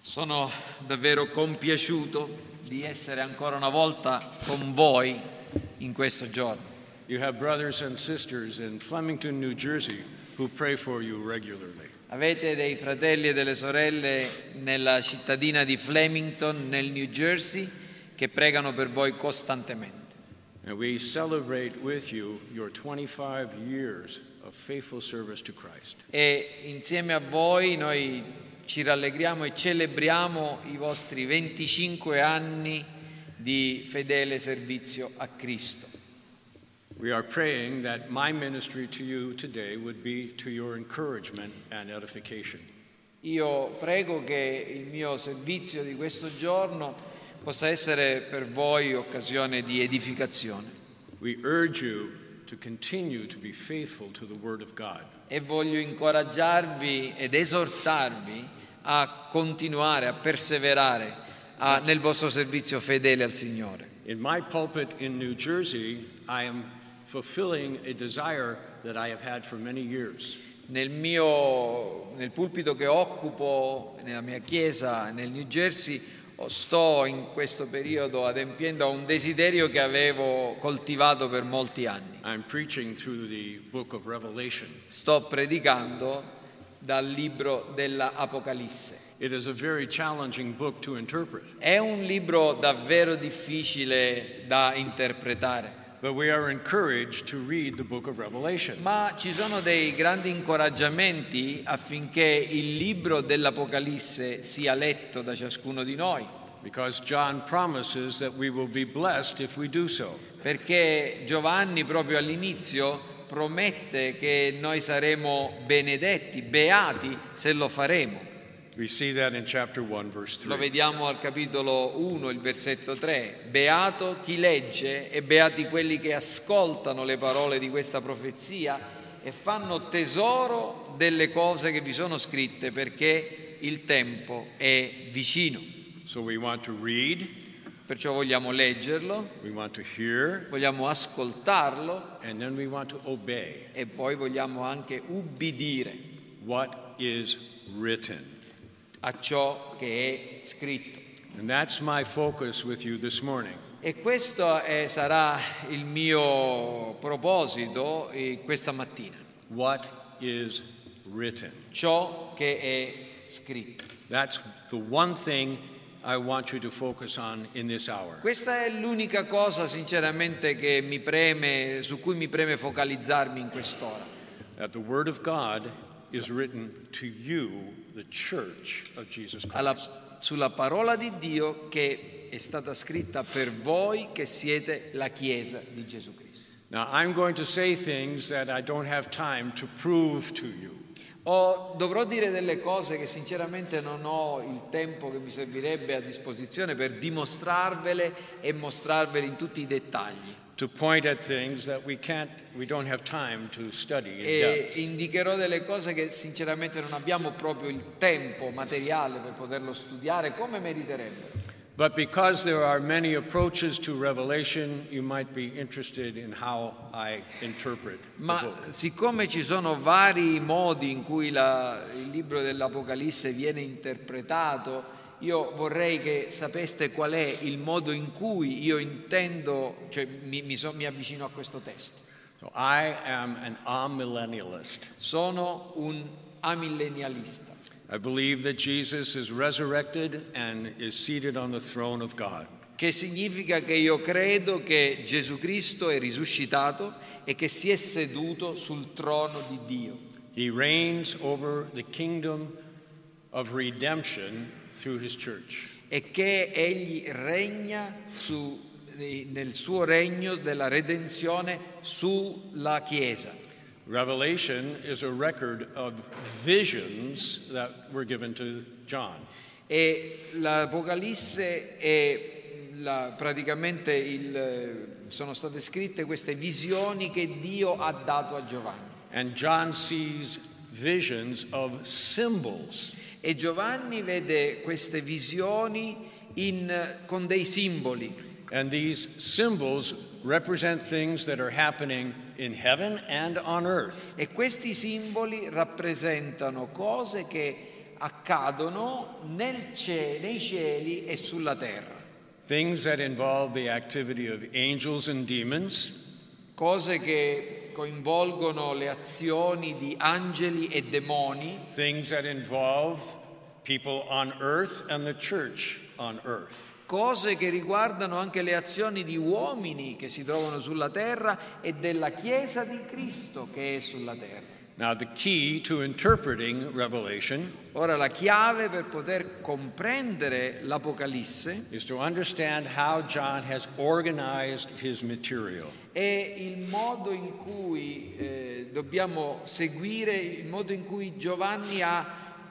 Sono davvero compiaciuto di essere ancora una volta con voi in questo giorno. You have brothers and sisters in Flemington, New Jersey, who pray for you regularly. Avete dei fratelli e delle sorelle nella cittadina di Flemington, nel New Jersey, che pregano per voi costantemente. And we celebrate with you your 25 years E insieme a voi noi ci rallegriamo e celebriamo i vostri 25 anni di fedele servizio a Cristo. We are praying that my ministry to you today would be to your encouragement and edification. Io prego che il mio servizio di questo giorno possa essere per voi occasione di edificazione. We urge you to continue to be faithful to the Word of God. E voglio incoraggiarvi ed esortarvi a continuare, a perseverare a- nel vostro servizio fedele al Signore. In my pulpit in New Jersey, I am fulfilling a desire that I have had for many years. Nel mio nel pulpito che occupo nella mia chiesa nel New Jersey sto in questo periodo adempiendo a un desiderio che avevo coltivato per molti anni. I'm preaching through the book of Revelation. Sto predicando dal libro della Apocalisse. It is a very challenging book to interpret, È un libro davvero difficile da interpretare, but we are encouraged to read the book of Revelation. ma ci sono dei grandi incoraggiamenti affinché il libro dell'Apocalisse sia letto da ciascuno di noi, Because John promises that we will be blessed if we do so. perché Giovanni proprio all'inizio promette che noi saremo benedetti, beati se lo faremo. We see that in chapter 1, verse Lo 3. vediamo al capitolo 1, il versetto 3. Beato chi legge e beati quelli che ascoltano le parole di questa profezia e fanno tesoro delle cose che vi sono scritte perché il tempo è vicino. So we want to read, Perciò vogliamo leggerlo, we want to hear, vogliamo ascoltarlo and then we want to obey e poi vogliamo anche ubbidire what is written. A ciò che è scritto. And that's my focus with you this morning. E questo è- sarà il mio proposito eh, questa mattina. What is written? ciò che è scritto. That's the one thing I want you to focus on in this hour. Questa è l'unica cosa sinceramente che mi preme, su cui mi preme focalizzarmi in quest'ora. That the Word of God is written to you, Alla- sulla parola di Dio che è stata scritta per voi che siete la Chiesa di Gesù Cristo. Now, I'm going to say things that I don't have time to prove to you. O dovrò dire delle cose che sinceramente non ho il tempo che mi servirebbe a disposizione per dimostrarvele e mostrarvele in tutti i dettagli. E indicherò delle cose che sinceramente non abbiamo proprio il tempo materiale per poterlo studiare come meriterebbero. But because there are many approaches to Revelation, you might be interested in how I interpret the Ma siccome ci sono vari modi in cui la- il libro dell'Apocalisse viene interpretato, io vorrei che sapeste qual è il modo in cui io intendo, cioè mi, mi so- mi avvicino a questo testo. So I am an amillennialist. Sono un amillennialista. I believe that Jesus is resurrected and is seated on the throne of God. che significa che io credo che Gesù Cristo è risuscitato e che si è seduto sul trono di Dio He reigns over the kingdom of redemption. E che egli regna su- eh, nel suo regno della redenzione sulla Chiesa. Revelation is a record of visions that were given to John. E l'Apocalisse è la- praticamente il- sono state scritte queste visioni che Dio ha dato a Giovanni. And John sees visions of symbols. E Giovanni vede queste visioni in- con dei simboli And these symbols represent things that are happening in heaven and on earth. E questi simboli rappresentano cose che accadono nel cie- nei cieli e sulla terra. Things that involve the activity of angels and demons, cose che coinvolgono le azioni di angeli e demoni, things that involve people on earth and the church on earth. cose che riguardano anche le azioni di uomini che si trovano sulla terra e della Chiesa di Cristo che è sulla terra. Now, the key to interpreting Revelation Ora la chiave per poter comprendere l'Apocalisse is to understand how John has organized his material. è il modo in cui eh, dobbiamo seguire, il modo in cui Giovanni ha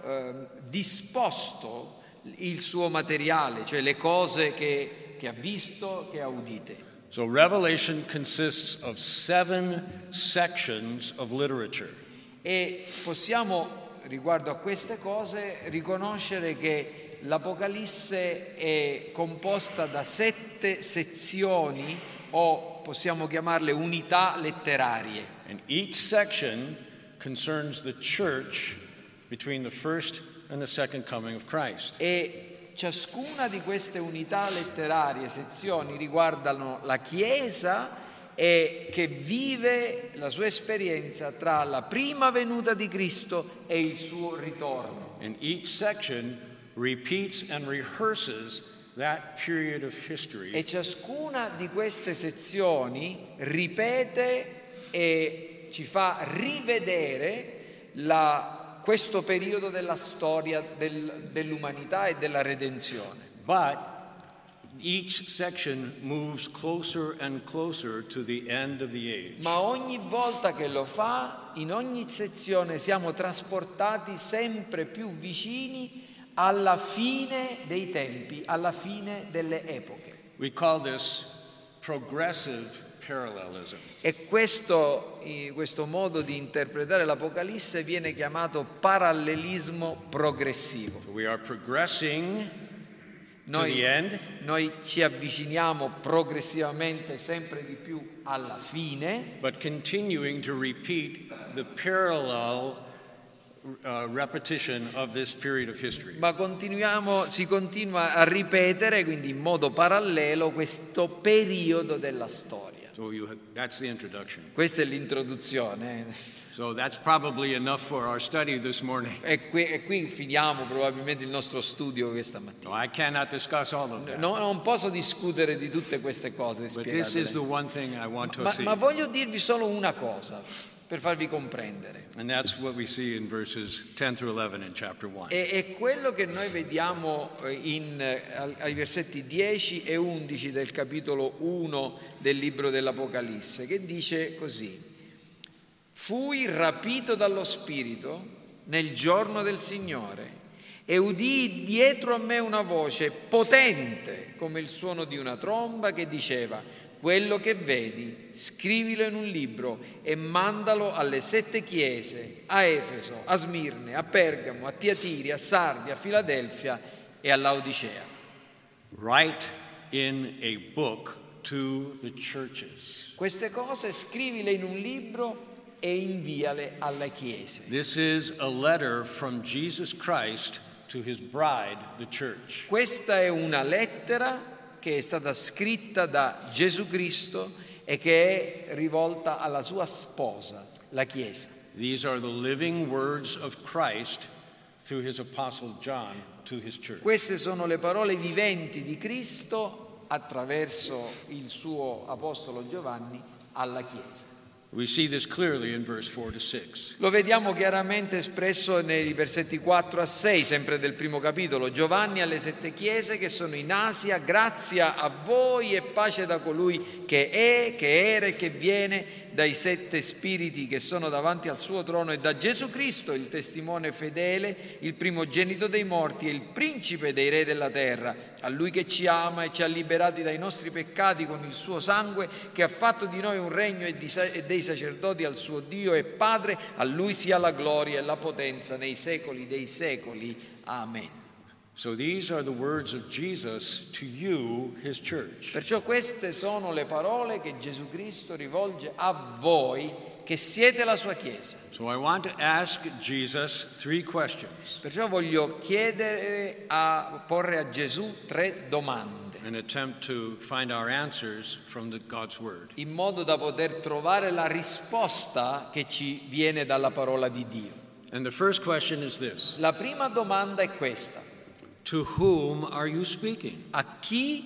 eh, disposto il suo materiale, cioè le cose che, che ha visto, che ha udite. So, Revelation consists of seven sections of literature. E possiamo, riguardo a queste cose, riconoscere che l'Apocalisse è composta da sette sezioni o possiamo chiamarle unità letterarie. And each section concerns the church between the first and the second coming of Christ. E ciascuna di queste unità letterarie, sezioni, riguardano la Chiesa e che vive la sua esperienza tra la prima venuta di Cristo e il suo ritorno. And each section repeats and rehearses that period of history E ciascuna di queste sezioni ripete e ci fa rivedere la- questo periodo della storia del- dell'umanità e della redenzione. But each section moves closer and closer to the end of the age. Ma ogni volta che lo fa, in ogni sezione siamo trasportati sempre più vicini alla fine dei tempi, alla fine delle epoche. We call this progressive. E questo, questo modo di interpretare l'Apocalisse viene chiamato parallelismo progressivo. We are progressing to Noi, the end, noi ci avviciniamo progressivamente sempre di più alla fine, but continuing to repeat the parallel uh, repetition of this period of history. ma continuiamo, si continua a ripetere, quindi in modo parallelo, questo periodo della storia. So you, that's the introduction. Questa è l'introduzione. So that's probably enough for our study this morning. E qui, e qui finiamo probabilmente il nostro studio questa No, mattina. I cannot discuss all of that. No- non posso discutere di tutte queste cose But this is the one thing I want to Ma, see. ma voglio dirvi solo una cosa per farvi comprendere. And that's what we see in verses 10 through 11 in chapter 1. E, è quello che noi vediamo eh, in, eh, al- ai versetti 10 e 11 del capitolo 1 del libro dell'Apocalisse, che dice così. Fui rapito dallo Spirito nel giorno del Signore e udii dietro a me una voce potente come il suono di una tromba che diceva quello che vedi scrivilo in un libro e mandalo alle sette chiese a Efeso, a Smirne, a Pergamo, a Tiatiri, a Sardi, a Filadelfia e a Laodicea. Write in a book to the churches. Queste cose scrivile in un libro e inviale alle chiese. This is a letter from Jesus Christ to his bride, the church. Questa è una lettera che è stata scritta da Gesù Cristo e che è rivolta alla sua sposa, la Chiesa. These are the living words of Christ through his apostle John to his church. Queste sono le parole viventi di Cristo attraverso il suo apostolo Giovanni alla Chiesa. We see this clearly in verse 4 to 6. Lo vediamo chiaramente espresso nei versetti 4 a 6, sempre del primo capitolo. Giovanni alle sette chiese che sono in Asia, grazia a voi e pace da colui che è, che era e che viene, dai sette spiriti che sono davanti al suo trono e da Gesù Cristo, il testimone fedele, il primogenito dei morti e il principe dei re della terra, a lui che ci ama e ci ha liberati dai nostri peccati con il suo sangue, che ha fatto di noi un regno e, dei sacerdoti al suo Dio e Padre, a lui sia la gloria e la potenza nei secoli dei secoli. Amen. Perciò queste sono le parole che Gesù Cristo rivolge a voi che siete la sua Chiesa. So I want to ask Jesus three questions Perciò voglio chiedere a porre a Gesù tre domande and attempt to find our answers from the, God's word. in modo da poter trovare la risposta che ci viene dalla parola di Dio. And the first question is this La prima domanda è questa. To whom are you speaking? A chi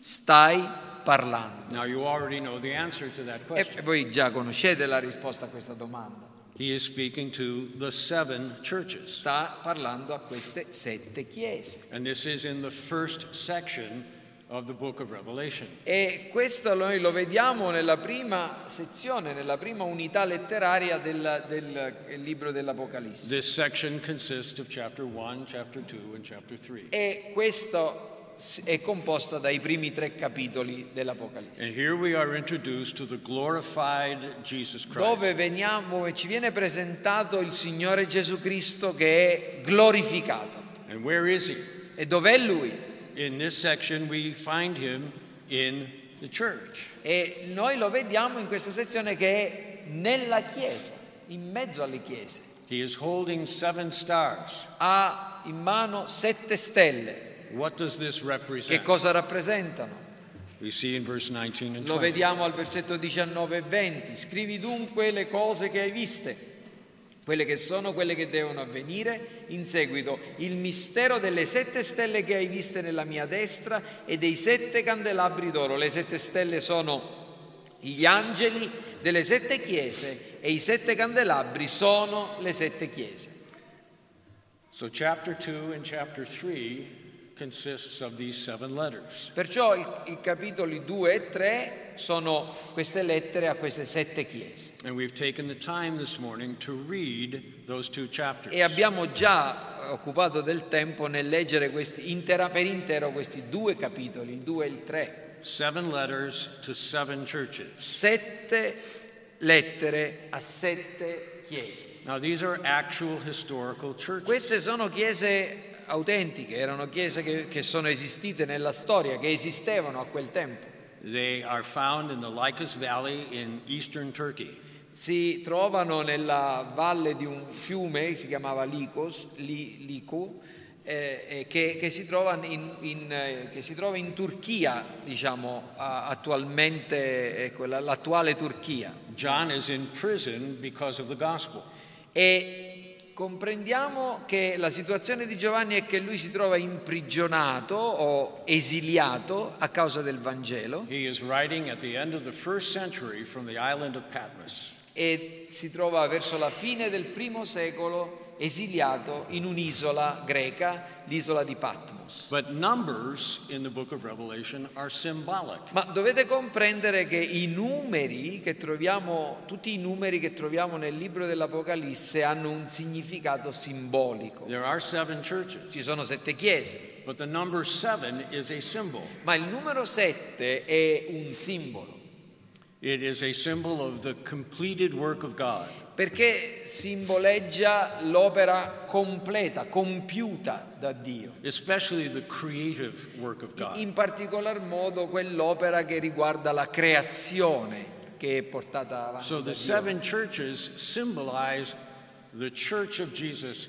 stai parlando? Now you already know the answer to that E question. voi già conoscete la risposta a questa domanda. He is speaking to the seven churches. Sta parlando a queste sette chiese. And this is in the first section of the book of Revelation. E questo noi lo vediamo nella prima sezione, nella prima unità letteraria del, del libro dell'Apocalisse. This section consists of chapter 1, chapter 2, and chapter 3. E questo è composta dai primi tre capitoli And dell'Apocalisse, here we are introduced to the glorified Jesus Christ. dove veniamo e ci viene presentato il Signore Gesù Cristo che è glorificato. And where is he? E dov'è Lui? In this section, we find him in the church. E noi lo vediamo in questa sezione che è nella Chiesa, in mezzo alle Chiese. He is holding seven stars. Ha in mano sette stelle. What does this Che represent? cosa rappresentano? We see in verse 19 and Lo 20. vediamo al versetto 19 e 20. Scrivi dunque le cose che hai viste, quelle che sono, quelle che devono avvenire. In seguito, il mistero delle sette stelle che hai viste nella mia destra e dei sette candelabri d'oro. Le sette stelle sono gli angeli delle sette chiese e i sette candelabri sono le sette chiese. So, chapter 2 and chapter 3 consists of these seven letters. Perciò i, i capitoli 2 e 3 sono queste lettere a queste sette chiese. And we've taken the time this morning to read those two chapters. E abbiamo già occupato del tempo nel leggere questi, intera, per intero questi due capitoli, il 2 e il 3. Seven letters to seven churches. Sette lettere a sette chiese. Now, these are actual historical churches. Queste sono chiese autentiche, erano chiese che, che sono esistite nella storia, che esistevano a quel tempo. They are found in the Lycus Valley in eastern Turkey. Si trovano nella valle di un fiume che si chiamava Lycos, Li- Liku, eh, eh, che, che si trova in, in, eh, che si trova in Turchia, diciamo, a- attualmente, ecco, la- l'attuale Turchia. John is in prison because of the gospel. E comprendiamo che la situazione di Giovanni è che lui si trova imprigionato o esiliato a causa del Vangelo. E si trova verso la fine del primo secolo esiliato in un'isola greca, l'isola di Patmos. But numbers in the book of Revelation are symbolic. Ma dovete comprendere che i numeri che troviamo, tutti i numeri che troviamo nel libro dell'Apocalisse hanno un significato simbolico. There are seven churches, Ci sono sette chiese, but the number seven is a symbol. ma il numero sette è un simbolo. It is a symbol of the completed work of God. Perché simboleggia l'opera completa, compiuta da Dio. In particolar modo quell'opera che riguarda la creazione che è portata avanti. So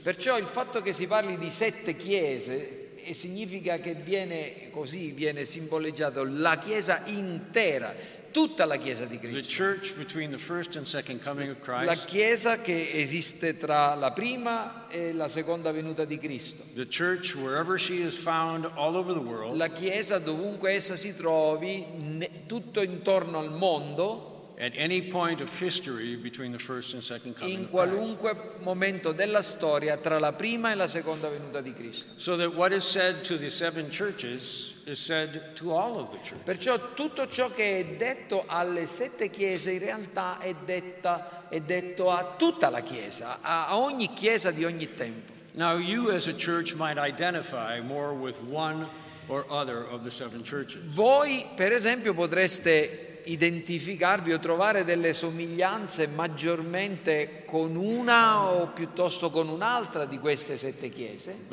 Perciò il fatto che si parli di sette chiese significa che viene così, viene simboleggiato la chiesa intera, tutta la chiesa di Cristo. La chiesa che esiste tra la prima e la seconda venuta di Cristo. La Chiesa, dovunque essa si trovi, tutto intorno al mondo, in qualunque momento della storia tra la prima e la seconda venuta di Cristo. Perciò tutto ciò che è detto alle sette chiese in realtà è, detta- è detto a tutta la Chiesa, a ogni Chiesa di ogni tempo. Now, you as a church might identify more with one or other of the seven churches. Voi, per esempio, potreste identificarvi o trovare delle somiglianze maggiormente con una o piuttosto con un'altra di queste sette chiese,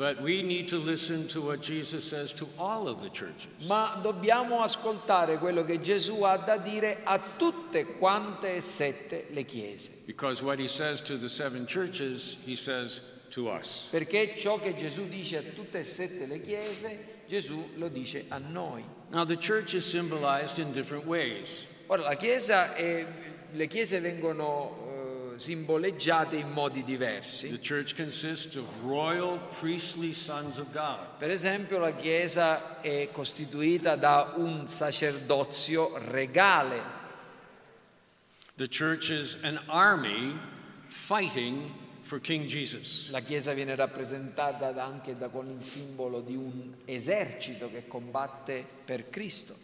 ma dobbiamo ascoltare quello che Gesù ha da dire a tutte quante e sette le chiese. Because what he says to the seven churches, he says to us. Perché ciò che Gesù dice a tutte e sette le chiese, Gesù lo dice a noi. Now, the church is symbolized in different ways. Ora, la chiesa è- le chiese vengono eh, simboleggiate in modi The diversi. church consists of royal, priestly sons of God. Per esempio, la chiesa è costituita da un sacerdozio regale. The church is an army fighting. La chiesa viene rappresentata anche da- con il simbolo di un esercito che combatte per Cristo.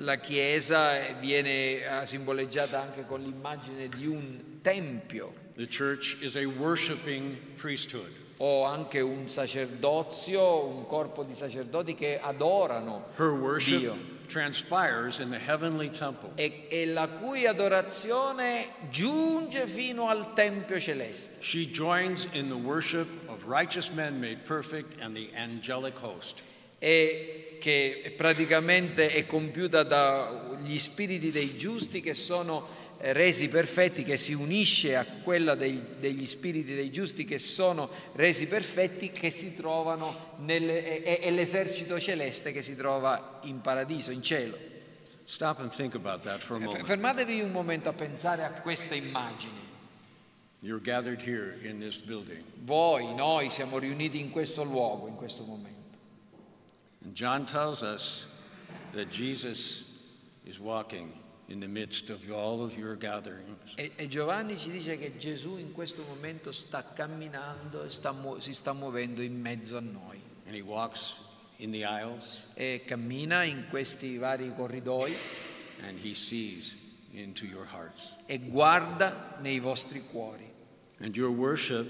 La chiesa viene eh, simboleggiata anche con l'immagine di un tempio The church is a worshiping priesthood. o anche un sacerdozio, un corpo di sacerdoti che adorano Her worship Dio transpires in the heavenly temple. e, e la cui adorazione giunge fino al tempio celeste. She joins in the worship of righteous men made perfect and the angelic host. e che praticamente è compiuta dagli spiriti dei giusti che sono resi perfetti, che si unisce a quella dei- degli spiriti dei giusti che sono resi perfetti, che si trovano nelle, e, e l'esercito celeste che si trova in paradiso, in cielo. Stop and think about that for a F- moment. Fermatevi un momento a pensare a questa immagine. You're gathered here in this building. Voi, noi siamo riuniti in questo luogo, in questo momento. And John tells us that Jesus is walking in the midst of all of your gatherings. E, e Giovanni ci dice che Gesù in questo momento sta camminando e sta si sta muovendo in mezzo a noi And he walks in the aisles e cammina in questi vari corridoi and he sees into your hearts. e guarda nei vostri cuori. And your worship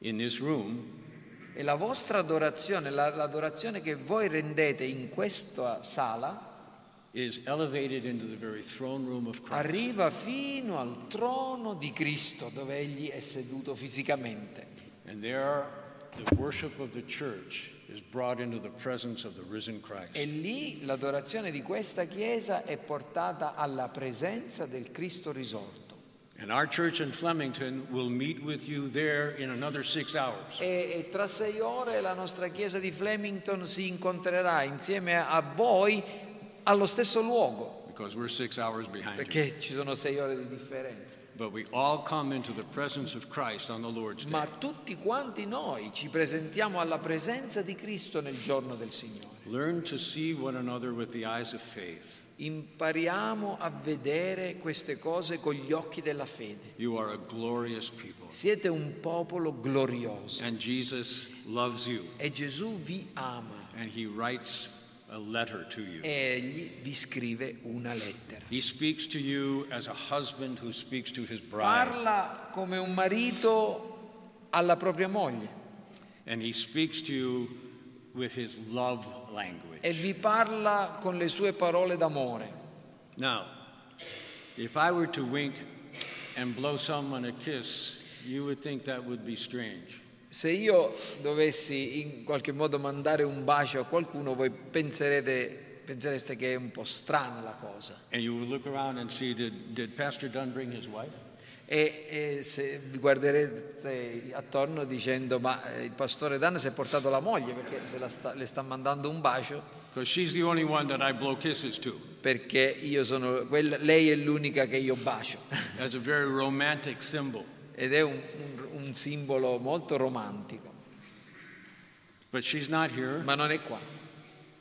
in this room E la vostra adorazione, la- l'adorazione che voi rendete in questa sala, arriva fino al trono di Cristo dove Egli è seduto fisicamente. And there, the worship of the church is brought into the presence of the risen Christ. E lì l'adorazione di questa Chiesa è portata alla presenza del Cristo risorto. And our church in Flemington will meet with you there in another six hours. E, e tra sei ore la nostra chiesa di Flemington si incontrerà insieme a voi allo stesso luogo, Because we're six hours behind you. perché ci sono sei ore di differenza. But we all come into the presence of Christ on the Lord's Day. Ma tutti quanti noi ci presentiamo alla presenza di Cristo nel giorno del Signore. Learn to see one another with the eyes of faith. Impariamo a vedere queste cose con gli occhi della fede. You are a glorious people. Siete un popolo glorioso And Jesus loves you. e Gesù vi ama And he writes egli vi scrive una lettera. He speaks to you as a husband who speaks to his bride. Parla come un marito alla propria moglie And he speaks to you with his love language. e vi parla con le sue parole d'amore. Now, if I were to wink and blow someone a kiss, you would think that would be strange. Se io dovessi in qualche modo mandare un bacio a qualcuno, voi penserete, pensereste che è un po' strana la cosa. See did, did Dunn? E, e se vi guarderete attorno dicendo ma eh, il pastore Dan si è portato la moglie perché se la sta- le sta mandando un bacio perché io sono quella- lei è l'unica che io bacio That's a very romantic symbol. ed è un, un- un simbolo molto romantico But she's not here. ma non è qua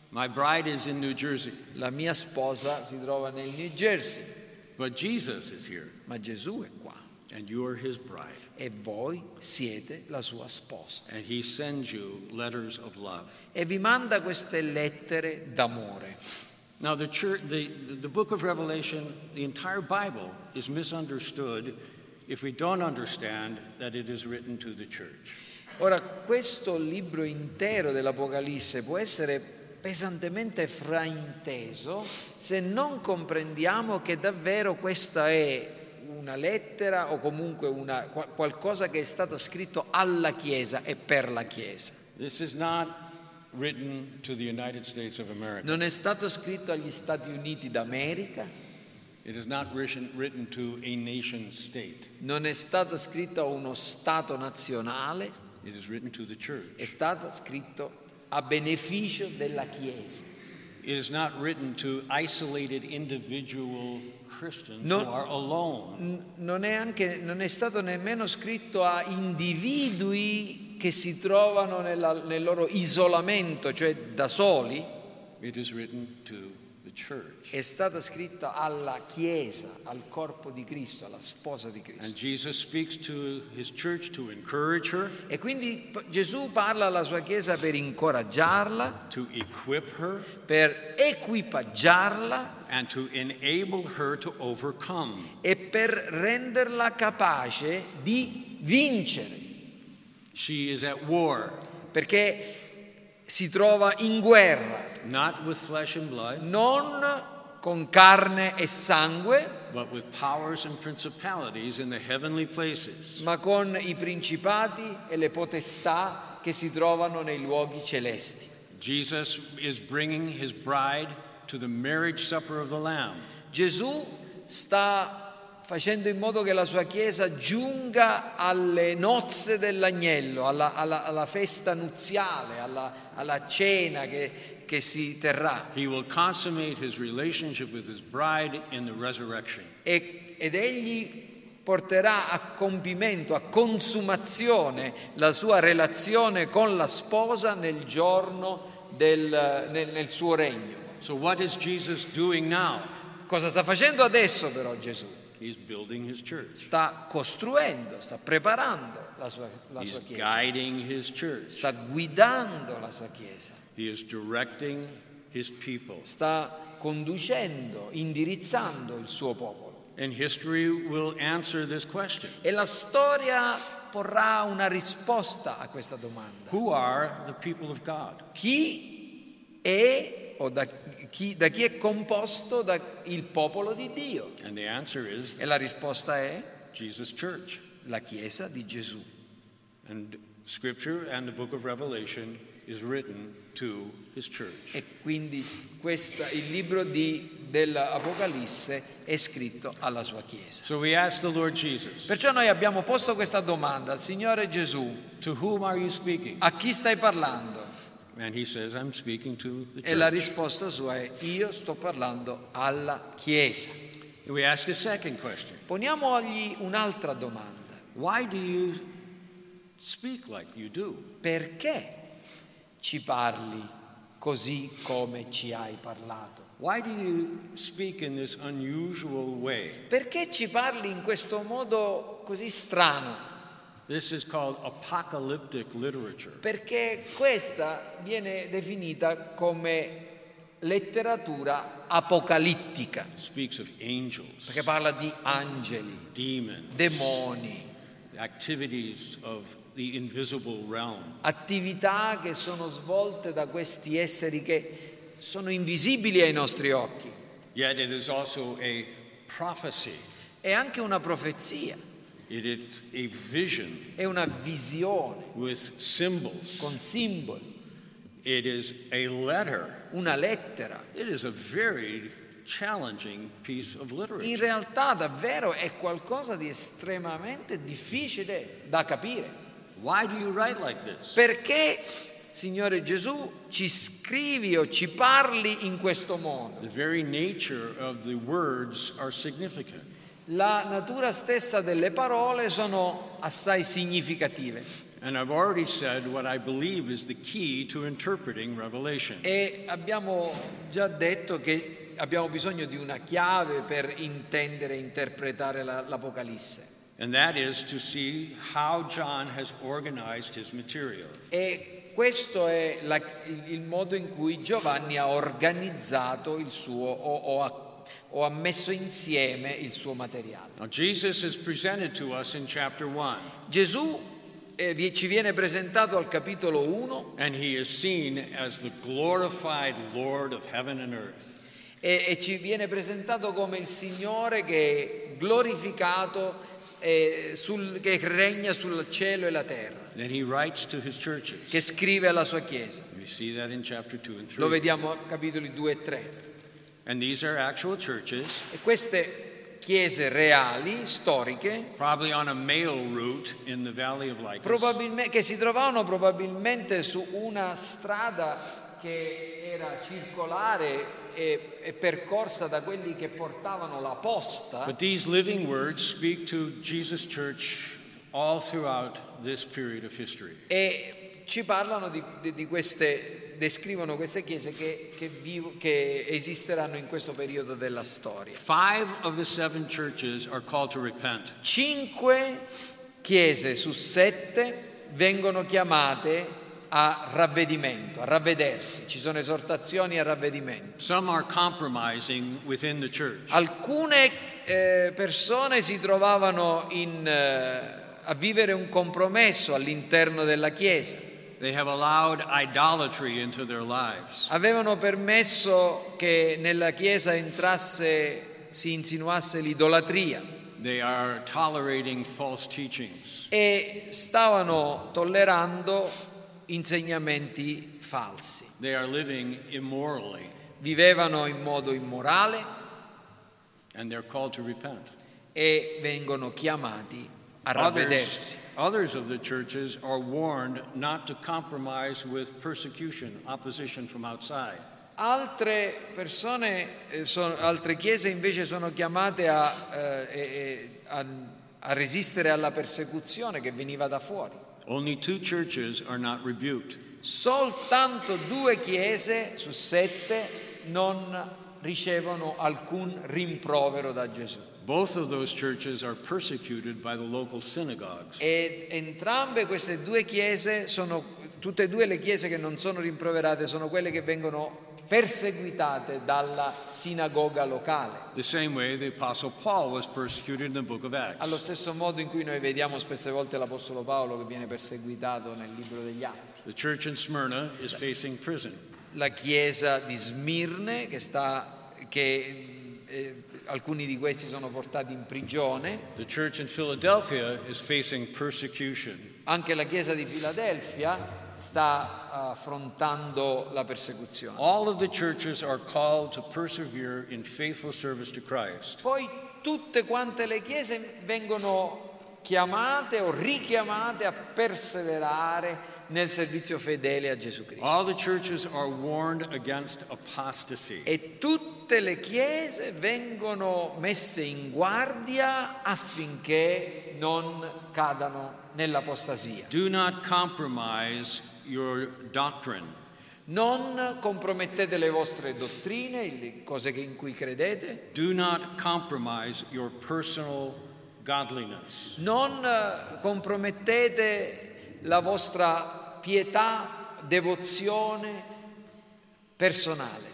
My bride is in New Jersey. la mia sposa si trova nel New Jersey But Jesus is here, ma Gesù è qua and you are his bride. e voi siete la sua sposa And he sends you letters of love. e vi manda queste lettere d'amore Now, the, church, the, the book of Revelation, the entire Bible, is misunderstood if we don't understand that it is written to the church. Ora, questo libro intero dell'Apocalisse può essere pesantemente frainteso se non comprendiamo che davvero questa è una lettera o comunque una, qualcosa che è stato scritto alla Chiesa e per la Chiesa. Non è stato scritto agli Stati Uniti d'America. Non è stato scritto a uno Stato nazionale. È stato scritto a beneficio della Chiesa. It is not written to isolated individual Christians non, who are alone. Non è, anche, non è stato nemmeno scritto a individui che si trovano nella, nel loro isolamento, cioè da soli. It is written to è stata scritta alla Chiesa, al corpo di Cristo, alla sposa di Cristo. E quindi Gesù parla alla sua Chiesa per incoraggiarla, her, per equipaggiarla e per renderla capace di vincere. Perché si trova in guerra not with flesh and blood, non con carne e sangue, but with powers and principalities in the heavenly places. ma con i principati e le potestà che si trovano nei luoghi celesti. Jesus is bringing his bride to the marriage supper of the Lamb. Gesù sta facendo in modo che la sua Chiesa giunga alle nozze dell'agnello, alla, alla, alla festa nuziale, alla, alla cena che, che si terrà. He will consummate his relationship with his bride in the resurrection. E, ed egli porterà a compimento, a consumazione la sua relazione con la sposa nel giorno del nel, nel suo regno. So what is Jesus doing now? Cosa sta facendo adesso però Gesù? He's building his church. Sta costruendo, sta preparando la sua, la He's sua chiesa. Guiding his church. Sta guidando la sua chiesa. He is directing his people. Sta conducendo, indirizzando il suo popolo. And history will answer this question. E la storia porrà una risposta a questa domanda. Who are the people of God? Chi è o da chi, da chi è composto il popolo di Dio? Is e la risposta è. La Chiesa di Gesù. And scripture and the book of Revelation is written to his church. E quindi questa, il libro di, dell'Apocalisse è scritto alla sua Chiesa. So we ask the Lord Jesus, Perciò noi abbiamo posto questa domanda al Signore Gesù. To whom are you speaking? A chi stai parlando? And he says, I'm speaking to the church. E la risposta sua è io sto parlando alla Chiesa. And we ask a second question. Poniamogli un'altra domanda. Why do you speak like you do? Perché ci parli così come ci hai parlato? Why do you speak in this unusual way? Perché ci parli in questo modo così strano? Perché questa viene definita come letteratura apocalittica. Speaks of angels. Perché parla di angeli, demons, demoni, activities of the invisible realm. Attività che sono svolte da questi esseri che sono invisibili ai nostri occhi. Yet it is also a prophecy. È anche una profezia. It is a vision. È una visione. With symbols. Con simboli. It is a letter. Una lettera. It is a very in realtà davvero è qualcosa di estremamente difficile da capire. Like Perché, Signore Gesù, ci scrivi o ci parli in questo modo? La natura stessa delle parole sono assai significative. E abbiamo già detto che abbiamo bisogno di una chiave per intendere e interpretare la, l'Apocalisse. E questo è la, il, il, modo in cui Giovanni ha organizzato il suo o, o, ha, o ha, messo insieme il suo materiale. Now, Jesus is presented to us in chapter 1. Gesù eh, ci viene presentato al capitolo 1 and he is seen as the glorified Lord of heaven and earth. e, e ci viene presentato come il Signore che è glorificato, eh, sul- che regna sul cielo e la terra, che scrive alla sua Chiesa. We see that in chapter 2 and 3. Lo vediamo a capitoli 2 e 3. Churches, E queste chiese reali, storiche, probably on a mail route in the Valley of Lycus. probabilme- che si trovavano probabilmente su una strada che era circolare e, e percorsa da quelli che portavano la posta. But these living words speak to Jesus' church all throughout this period of history. E ci parlano di, di- di queste, descrivono queste chiese che, che vivo- che esisteranno in questo periodo della storia. Cinque chiese su sette vengono chiamate a ravvedimento, a ravvedersi. Ci sono esortazioni a ravvedimento. Alcune eh, persone si trovavano in, eh, a vivere un compromesso all'interno della chiesa. They have allowed idolatry into their lives. Avevano permesso che nella chiesa entrasse, si insinuasse l'idolatria They are tolerating false teachings. e stavano tollerando insegnamenti falsi. They are living immorally Vivevano in modo immorale and they're called to repent. e vengono chiamati a ravvedersi. Others, of the churches are warned not to compromise with persecution, opposition from outside. Altre persone, eh, sono- altre chiese invece sono chiamate a, eh, a- a resistere alla persecuzione che veniva da fuori. Only two churches are not rebuked. Soltanto due chiese su sette non ricevono alcun rimprovero da Gesù. Both of those churches are persecuted by the local synagogues. E entrambe queste due chiese sono, tutte e due le chiese che non sono rimproverate, sono quelle che vengono perseguitate dalla sinagoga locale. The same way the Apostle Paul was persecuted in the book of Acts. Allo stesso modo in cui noi vediamo spesse volte l'Apostolo Paolo che viene perseguitato nel libro degli Atti. The church in Smyrna is facing prison. La chiesa di Smirne, che, sta, che eh, alcuni di questi sono portati in prigione, The church in Philadelphia is facing persecution. anche la chiesa di Filadelfia sta affrontando la persecuzione. All of the churches are called to persevere in faithful service to Christ. Poi tutte quante le chiese vengono chiamate o richiamate a perseverare nel servizio fedele a Gesù Cristo. All the tutte le chiese vengono messe in guardia affinché non cadano nell'apostasia. Do not compromise your doctrine. Non compromettete le vostre dottrine, le cose in cui credete, Do not compromise your personal godliness. non eh, compromettete la vostra pietà, devozione personale.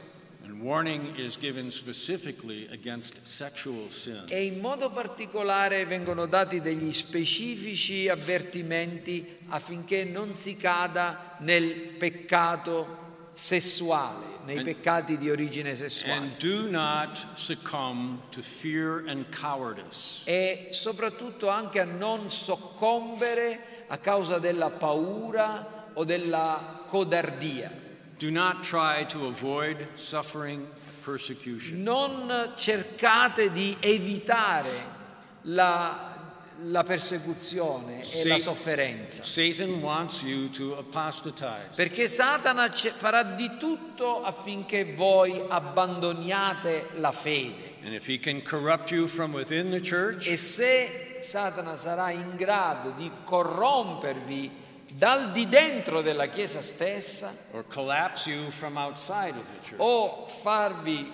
E in modo particolare vengono dati degli specifici avvertimenti affinché non si cada nel peccato sessuale, nei And- peccati di origine sessuale. And do not succumb to fear and cowardice. E soprattutto anche a non soccombere a causa della paura o della codardia. Do not try to avoid suffering persecution. Non cercate di evitare la, la persecuzione e la sofferenza. Satan wants you to apostatize. Perché Satana ce- farà di tutto affinché voi abbandoniate la fede. And if he can corrupt you from within the church, E se Satana sarà in grado di corrompervi dal di dentro della Chiesa stessa o farvi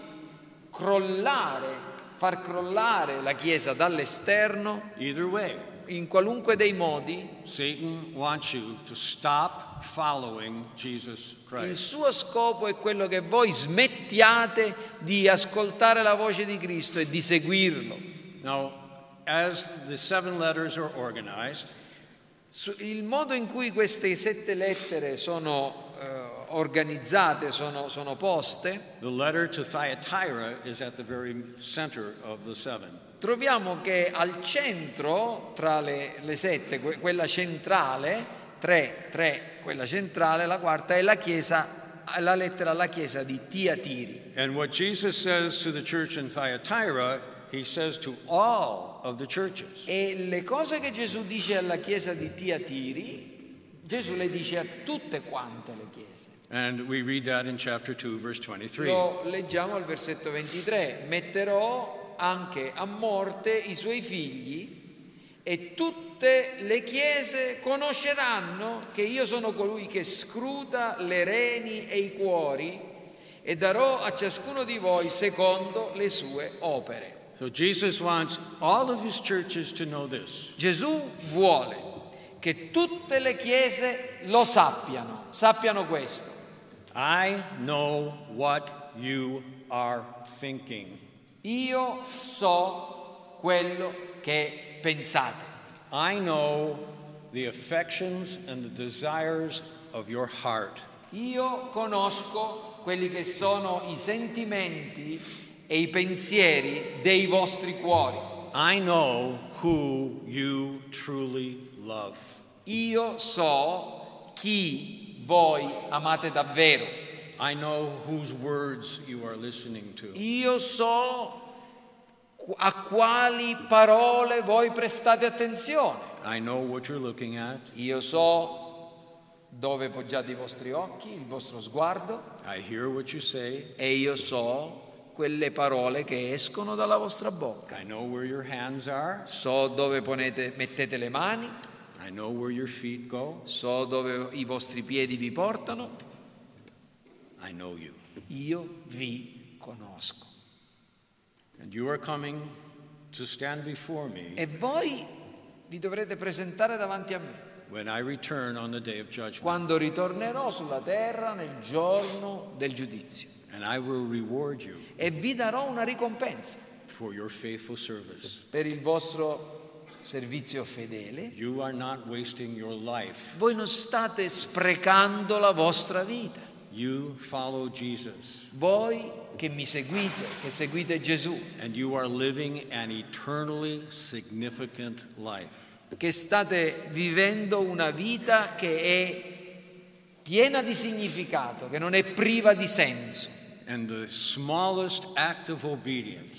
crollare, far crollare la Chiesa dall'esterno, way, in qualunque dei modi, Satan wants you to stop Jesus il suo scopo è quello che voi smettiate di ascoltare la voce di Cristo e di seguirlo. Now, as the seven letters are organized, il modo in cui queste sette lettere sono eh, organizzate, sono, sono poste, the letter to Thyatira is at the very center of the seven. troviamo che al centro, tra le, le sette, que- quella centrale, tre, tre, quella centrale, la quarta è la chiesa, la lettera alla chiesa di Tiatiri. And what Jesus says to the church in Thyatira, he says to all. E le cose che Gesù dice alla chiesa di Tiatiri, Gesù le dice a tutte quante le chiese. And we read that in chapter 2, verse 23. Lo leggiamo al versetto 23. Metterò anche a morte i suoi figli e tutte le chiese conosceranno che io sono colui che scruta le reni e i cuori e darò a ciascuno di voi secondo le sue opere. So Jesus wants all of his churches to know this. Gesù vuole che tutte le chiese lo sappiano, sappiano questo. I know what you are thinking. Io so quello che pensate. I know the affections and the desires of your heart. Io conosco quelli che sono i sentimenti e i pensieri dei vostri cuori. I know who you truly love. Io so chi voi amate davvero. I know whose words you are listening to. Io so a quali parole voi prestate attenzione. I know what you're looking at. Io so dove poggiate i vostri occhi, il vostro sguardo I hear what you say. e io so quelle parole che escono dalla vostra bocca. So dove ponete- mettete le mani, so dove i vostri piedi vi portano. I know you. Io vi conosco. E voi vi dovrete presentare davanti a me quando ritornerò sulla terra nel giorno del giudizio. And I will reward you E vi darò una ricompensa for your faithful service. per il vostro servizio fedele. You are not wasting your life. Voi non state sprecando la vostra vita. You follow Jesus. Voi che mi seguite, che seguite Gesù, And you are living an eternally significant life. che state vivendo una vita che è piena di significato, che non è priva di senso.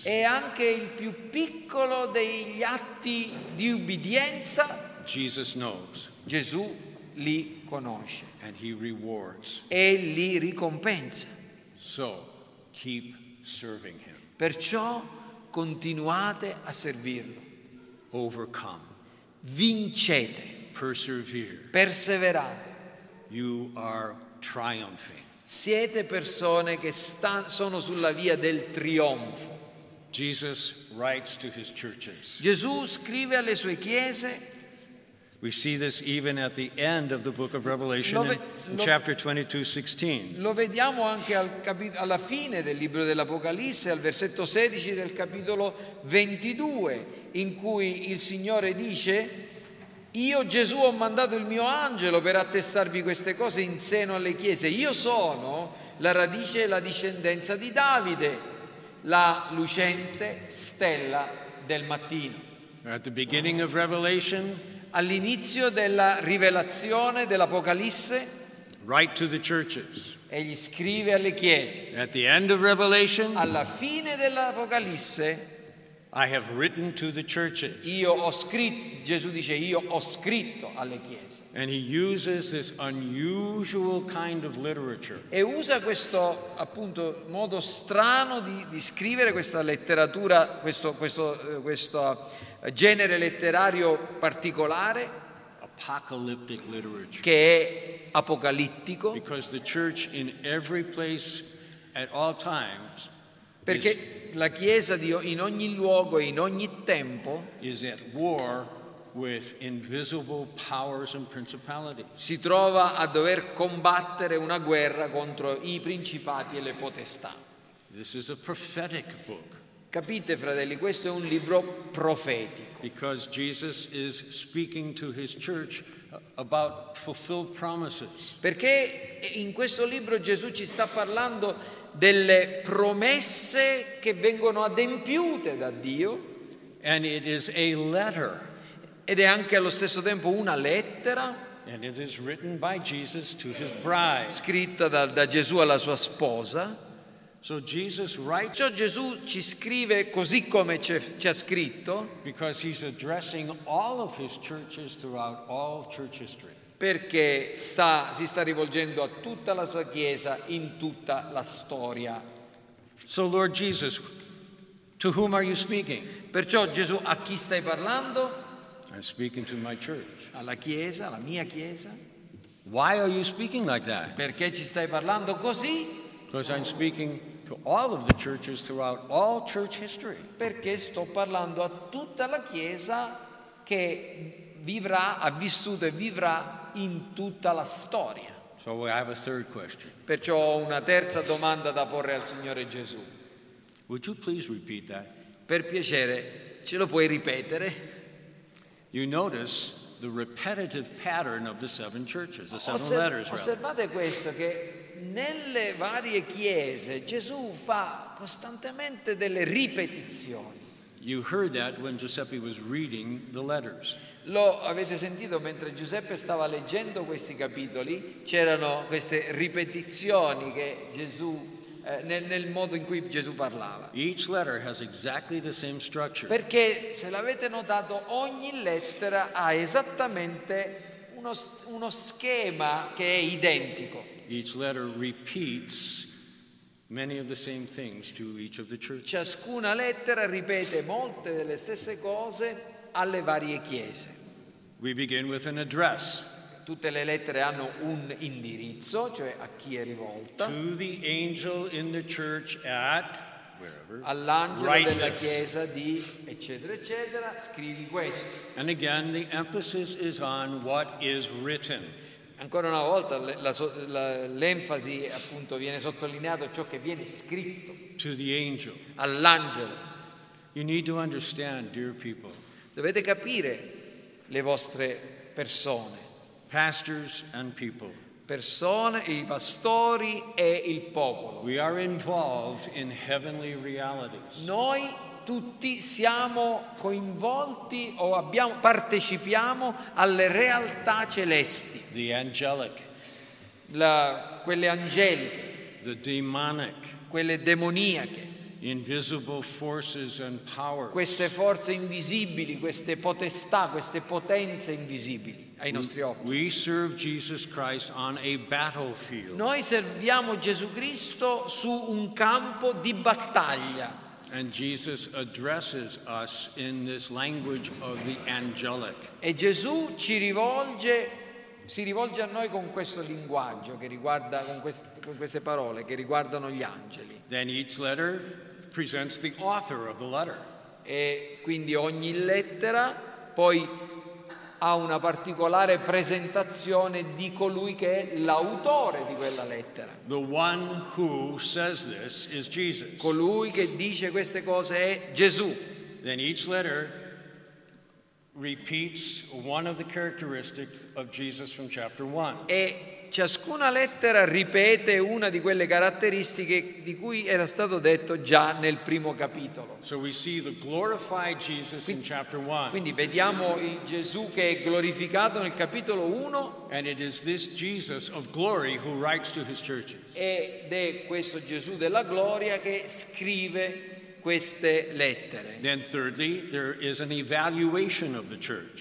E anche il più piccolo degli atti di ubbidienza, Gesù li conosce e li ricompensa. So. Perciò continuate a servirlo, Overcome. vincete, Persevere. perseverate. You are triumphing. Siete persone che sta- sono sulla via del trionfo. Jesus writes to his churches. Gesù scrive alle sue chiese, We see this even at the end of the book of Revelation Lo in, in chapter 22, 16. lo vediamo anche al capi- alla fine del libro dell'Apocalisse, al versetto 16 del capitolo 22, in cui il Signore dice, io Gesù ho mandato il mio angelo per attestarvi queste cose in seno alle chiese. Io sono la radice e la discendenza di Davide, la lucente stella del mattino. At the beginning of Revelation, All'inizio della rivelazione dell'Apocalisse, write to the churches. egli scrive alle chiese. Alla fine dell'Apocalisse, io ho scritto, Gesù dice, io ho scritto alle chiese. And he uses this unusual kind of literature E usa questo appunto modo strano di, di scrivere questa letteratura, questo, questo, eh, questo genere letterario particolare apocalyptic literature. che è apocalittico, Because the church, in every place, at all times, perché la Chiesa di- in ogni luogo e in ogni tempo si trova a dover combattere una guerra contro i principati e le potestà. Capite, fratelli, questo è un libro profetico, because Jesus is speaking to his church. Perché in questo libro Gesù ci sta parlando delle promesse che vengono adempiute da Dio And it is a letter, ed è anche allo stesso tempo una lettera and it is written by Jesus to his bride. scritta da, da Gesù alla sua sposa. So Jesus writes Perciò Gesù ci scrive così come ci ha scritto perché sta- si sta rivolgendo a tutta la sua Chiesa in tutta la storia. So, Lord Jesus, to whom are you speaking? Perciò Gesù a chi stai parlando? I'm speaking to my church. Alla Chiesa, alla mia Chiesa. Why are you speaking like that? Perché ci stai parlando così? Because I'm speaking to all of the churches throughout all church history. Perché sto parlando a tutta la Chiesa che vivrà, ha vissuto e vivrà in tutta la storia. So, I have a third question. Perciò ho una terza domanda da porre al Signore Gesù. Would you please repeat that? Per piacere, ce lo puoi ripetere? You notice the repetitive pattern of the seven churches, the seven Osser- letters, rather. osservate questo che nelle varie chiese Gesù fa costantemente delle ripetizioni. You heard that when Giuseppe was reading the letters. Lo avete sentito mentre Giuseppe stava leggendo questi capitoli, c'erano queste ripetizioni che Gesù, eh, nel, nel modo in cui Gesù parlava. Exactly. Perché se l'avete notato, ogni lettera ha esattamente uno, uno schema che è identico. Each letter repeats many of the same things to each of the churches. Ciascuna lettera ripete molte delle stesse cose alle varie chiese. We begin with an address Tutte le lettere hanno un indirizzo, cioè a chi è rivolta, to the angel in the church at wherever. all'angelo Write della this. chiesa di eccetera eccetera, scrivi questo. And again, the emphasis is on what is written. Ancora una volta l'enfasi appunto viene sottolineato ciò che viene scritto all'angelo. You need to understand, dear people, Dovete capire le vostre persone, pastors and people, persone, i pastori e il popolo. we are involved in heavenly realities. Noi tutti siamo coinvolti o abbiamo- partecipiamo alle realtà celesti, la- quelle angeliche, demonic, quelle demoniache, queste forze invisibili, queste potestà, queste potenze invisibili ai nostri occhi. Noi serviamo Gesù Cristo su un campo di battaglia and Jesus addresses us in this language of the angelic. e Gesù ci rivolge, si rivolge a noi con questo linguaggio che riguarda, con, quest- con queste parole che riguardano gli angeli. Then each letter presents the author of the letter. E quindi ogni lettera poi ha una particolare presentazione di colui che è l'autore di quella lettera. Colui che dice queste cose è Gesù. Then each letter repeats one of the characteristics of Jesus from chapter 1. E ciascuna lettera ripete una di quelle caratteristiche di cui era stato detto già nel primo capitolo. So 1. Quindi vediamo il Gesù che è glorificato nel capitolo 1 And it is this Jesus of glory who writes to his churches. ed è questo Gesù della gloria che scrive queste lettere. Thirdly.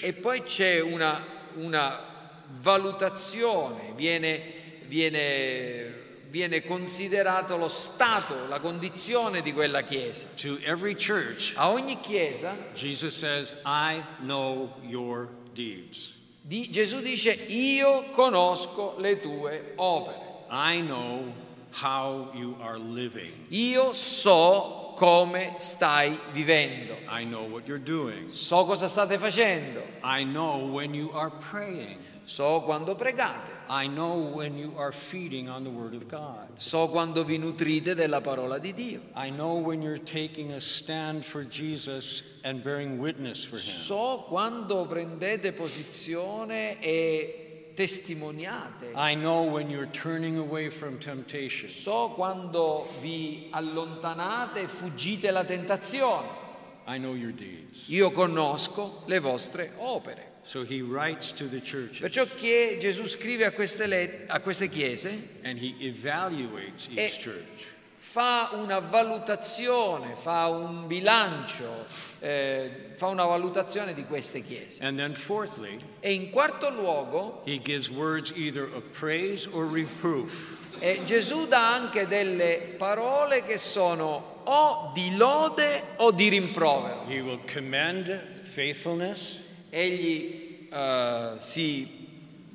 E poi c'è una, una valutazione, viene, viene, viene considerato lo stato, la condizione di quella chiesa. Church, A ogni chiesa Jesus says, I know your deeds. di- Gesù dice io conosco le tue opere, I know how you are living. io so come stai vivendo, I know what you're doing. so cosa state facendo, I know when you are praying. So quando pregate, I know when you are feeding on the Word of God. so quando vi nutrite della parola di Dio, I know when you're taking a stand for Jesus and bearing witness for Him. so quando prendete posizione e testimoniate. I know when you're turning away from temptation. So quando vi allontanate e fuggite la tentazione. I know your deeds. Io conosco le vostre opere. So he writes to the churches Perciò che Gesù scrive a queste, le- a queste chiese and he evaluates each E- church. fa una valutazione, fa un bilancio, eh, fa una valutazione di queste chiese. And then, fourthly, E in quarto luogo, he gives words either of praise or reproof. Gesù dà anche delle parole che sono o di lode o di rimprovero. He will commend faithfulness, Egli eh, si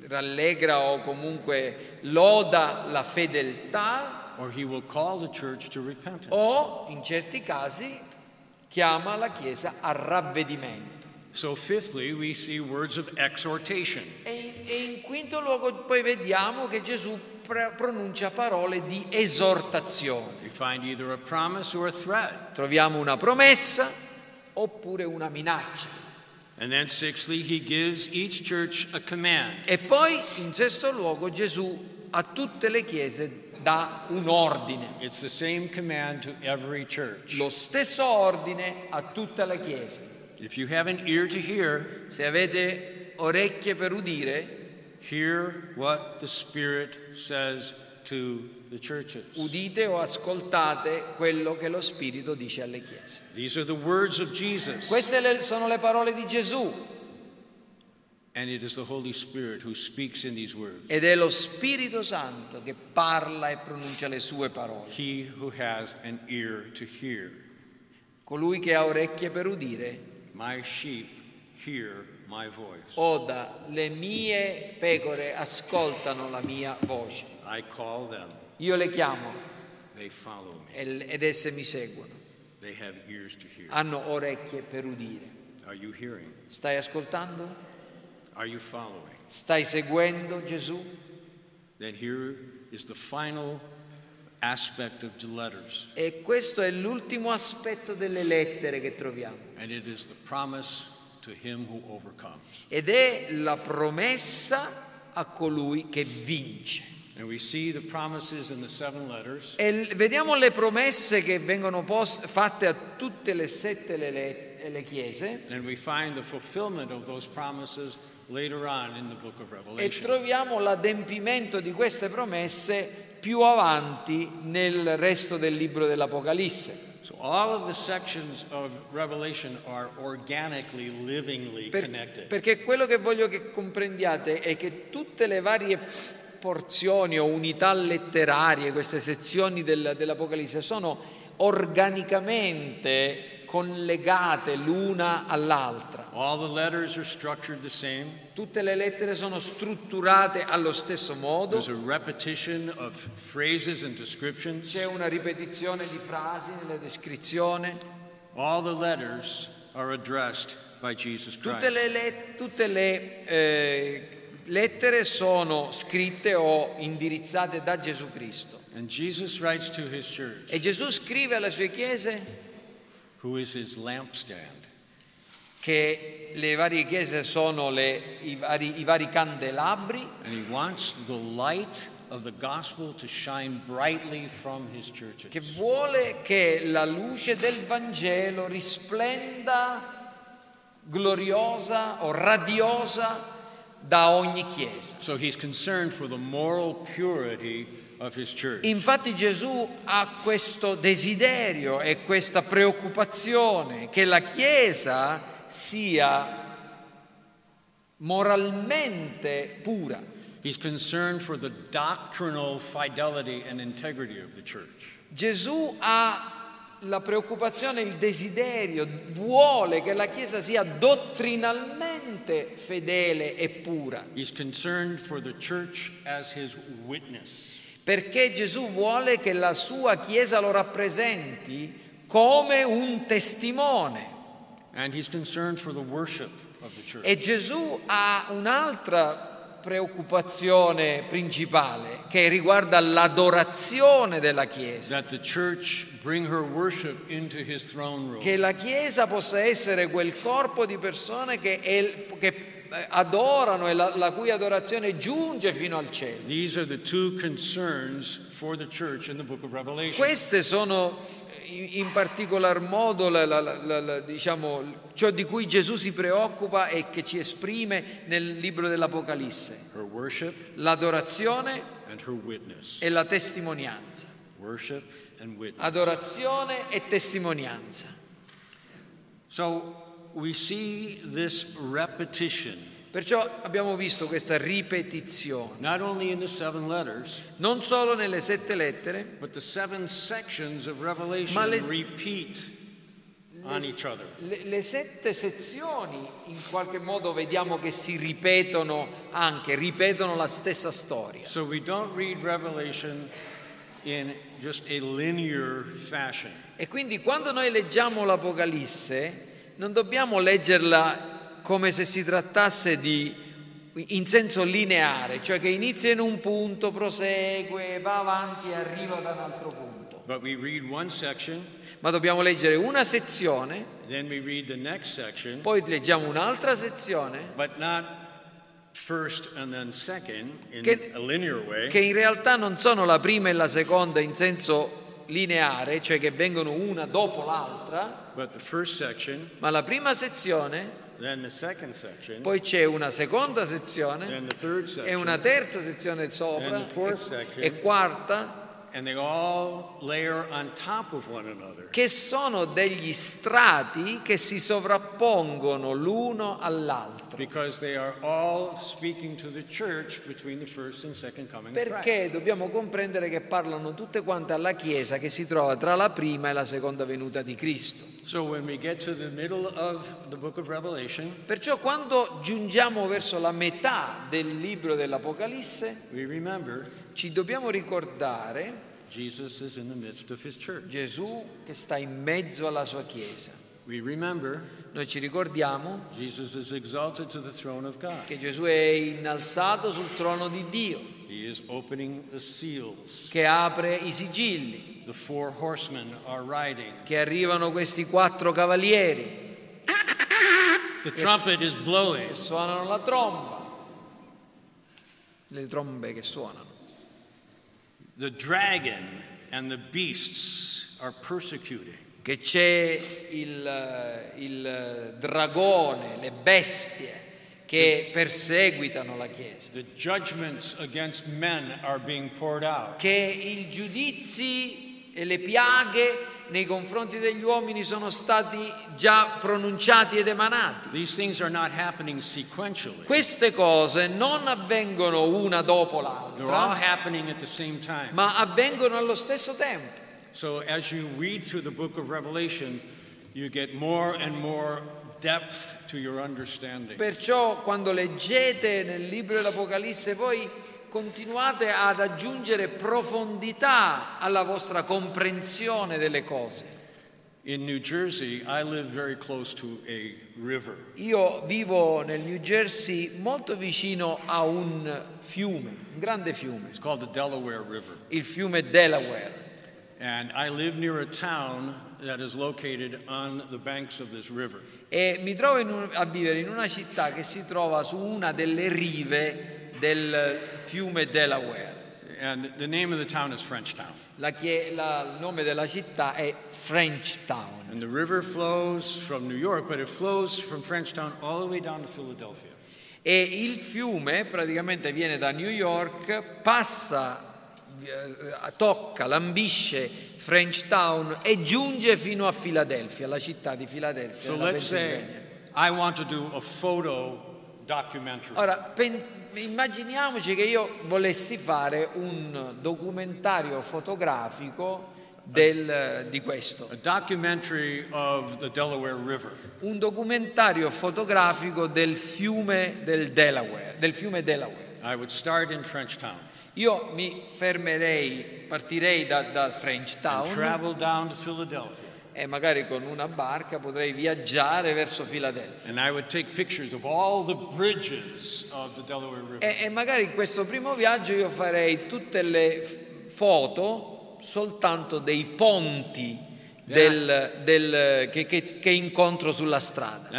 rallegra o comunque loda la fedeltà o in certi casi chiama la Chiesa a ravvedimento. So, fifthly, we see words of exhortation. E in, e in quinto luogo poi vediamo che Gesù pronuncia parole di esortazione. Troviamo una promessa oppure una minaccia. E poi in sesto luogo Gesù a tutte le chiese dà un ordine. It's the same command to every church. Lo stesso ordine a an ear to hear, Se avete orecchie per udire, hear what the Spirit says to. Udite o ascoltate quello che lo Spirito dice alle chiese. These are the words of Jesus. Queste le- sono le parole di Gesù And it is the Holy Spirit who speaks in these words. ed è lo Spirito Santo che parla e pronuncia le sue parole. He who has an ear to hear. Colui che ha orecchie per udire, My sheep hear my voice. oda, le mie pecore ascoltano la mia voce. I call them, Io le chiamo ed esse mi seguono. Hanno orecchie per udire. Stai ascoltando? Stai seguendo Gesù? E questo è l'ultimo aspetto delle lettere che troviamo. Ed è la promessa a colui che vince. And we see the promises in the seven letters, E vediamo le promesse che vengono post- fatte a tutte le sette le, le- le chiese. And we find the fulfillment of those promises later on in the book of e troviamo l'adempimento di queste promesse più avanti nel resto del libro dell'Apocalisse. So all of the sections of Revelation are organically, livingly Per- perché quello che voglio che comprendiate è che tutte le varie porzioni o unità letterarie, queste sezioni del- dell'Apocalisse, sono organicamente collegate l'una all'altra. Tutte le lettere sono strutturate allo stesso modo, c'è una ripetizione di frasi nella descrizione. Tutte le, le- tutte le, eh, lettere sono scritte o indirizzate da Gesù Cristo. E Gesù scrive alle sue chiese? Che le varie chiese sono le- i, vari, i vari candelabri. Che vuole che la luce del Vangelo risplenda gloriosa o radiosa da ogni chiesa. So he's concerned for the moral purity of his church. Infatti Gesù ha questo desiderio e questa preoccupazione che la Chiesa sia moralmente pura. He's concerned for the doctrinal fidelity and integrity of the church. Gesù ha la preoccupazione, il desiderio, vuole che la Chiesa sia dottrinalmente fedele e pura, perché Gesù vuole che la sua Chiesa lo rappresenti come un testimone. E Gesù ha un'altra preoccupazione principale che riguarda l'adorazione della Chiesa. that the church bring her worship into his throne room. Che la Chiesa possa essere quel corpo di persone che, è- che, eh, adorano e la, la cui adorazione giunge fino al cielo. These are the two concerns for the church in the book of Revelation. Queste sono in, in particolar modo la- la- diciamo, ciò di cui Gesù si preoccupa e che ci esprime nel libro dell'Apocalisse. L'adorazione and her witness. e la testimonianza. Worship. Adorazione e testimonianza. So we see this repetition Perciò abbiamo visto questa ripetizione, not only in the seven letters, non solo nelle sette lettere, but the seven sections of Revelation Ma le- repeat on each other. le, le sette sezioni in qualche modo vediamo che si ripetono anche, ripetono la stessa storia. So we don't read Revelation in just a linear fashion. E quindi quando noi leggiamo l'Apocalisse non dobbiamo leggerla come se si trattasse di in senso lineare, cioè che inizia in un punto, prosegue, va avanti e arriva da un altro punto. But we read one section, Ma dobbiamo leggere una sezione, then we read the next section, poi leggiamo un'altra sezione but not Che- a linear way. che in realtà non sono la prima e la seconda in senso lineare, cioè che vengono una dopo l'altra, But the first section, ma la prima sezione, then the second section, poi c'è una seconda sezione then the third e una terza sezione sopra And the fourth section. e quarta and they all layer on top of one another. che sono degli strati che si sovrappongono l'uno all'altro. Perché dobbiamo comprendere che parlano tutte quante alla Chiesa che si trova tra la prima e la seconda venuta di Cristo. So when we get to the middle of the book of Revelation, Perciò quando giungiamo verso la metà del libro dell'Apocalisse we remember ci dobbiamo ricordare Jesus is in the midst of his church. Gesù che sta in mezzo alla sua Chiesa. We remember Noi ci ricordiamo Jesus is exalted to the throne of God. che Gesù è innalzato sul trono di Dio, He is opening the seals. che apre i sigilli, The four horsemen are riding. che arrivano questi quattro cavalieri The trumpet is blowing. che suonano la tromba, le trombe che suonano. The dragon and the beasts are persecuting. Che c'è il, il dragone, le bestie che perseguitano la Chiesa. The judgments against men are being poured out. che i giudizi e le piaghe nei confronti degli uomini sono stati già pronunciati ed emanati. Queste cose non avvengono una dopo l'altra, ma avvengono allo stesso tempo. So as you read through the book of Revelation, you get more and more depth to your understanding. Perciò quando leggete nel libro dell'Apocalisse voi continuate ad aggiungere profondità alla vostra comprensione delle cose. In New Jersey, I live very close to a river. Io vivo nel New Jersey molto vicino a un fiume, un grande fiume, It's called the Delaware River. il fiume Delaware. And I live near a town that is located on the banks of this river. E mi trovo un- a vivere in una città che si trova su una delle rive del fiume Delaware. And the name of the town is Frenchtown. La chie- la- il nome della città è Frenchtown. And the river flows from New York, but it flows from Frenchtown all the way down to Philadelphia. E il fiume praticamente viene da New York, passa, eh, tocca, lambisce Frenchtown e giunge fino a Filadelfia, la città di Filadelfia. So nella let's say Pennsylvania. I want to do a photo. Ora, immaginiamoci che io volessi fare un documentario fotografico del- di questo, un documentario fotografico del fiume del Delaware, del fiume Delaware. I would start in Frenchtown, Io mi fermerei, partirei da, da Frenchtown e magari con una barca potrei viaggiare verso Filadelfia. E, e magari in questo primo viaggio io farei tutte le foto soltanto dei ponti del- del- che, che- che incontro sulla strada.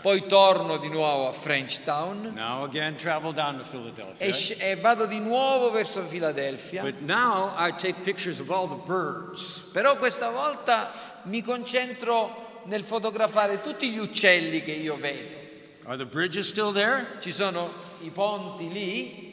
Poi torno di nuovo a Frenchtown Now again, travel down to Philadelphia. e, e vado di nuovo verso Filadelfia. But now I take pictures of all the birds. Però questa volta mi concentro nel fotografare tutti gli uccelli che io vedo. Are the bridges still there? Ci sono i ponti lì?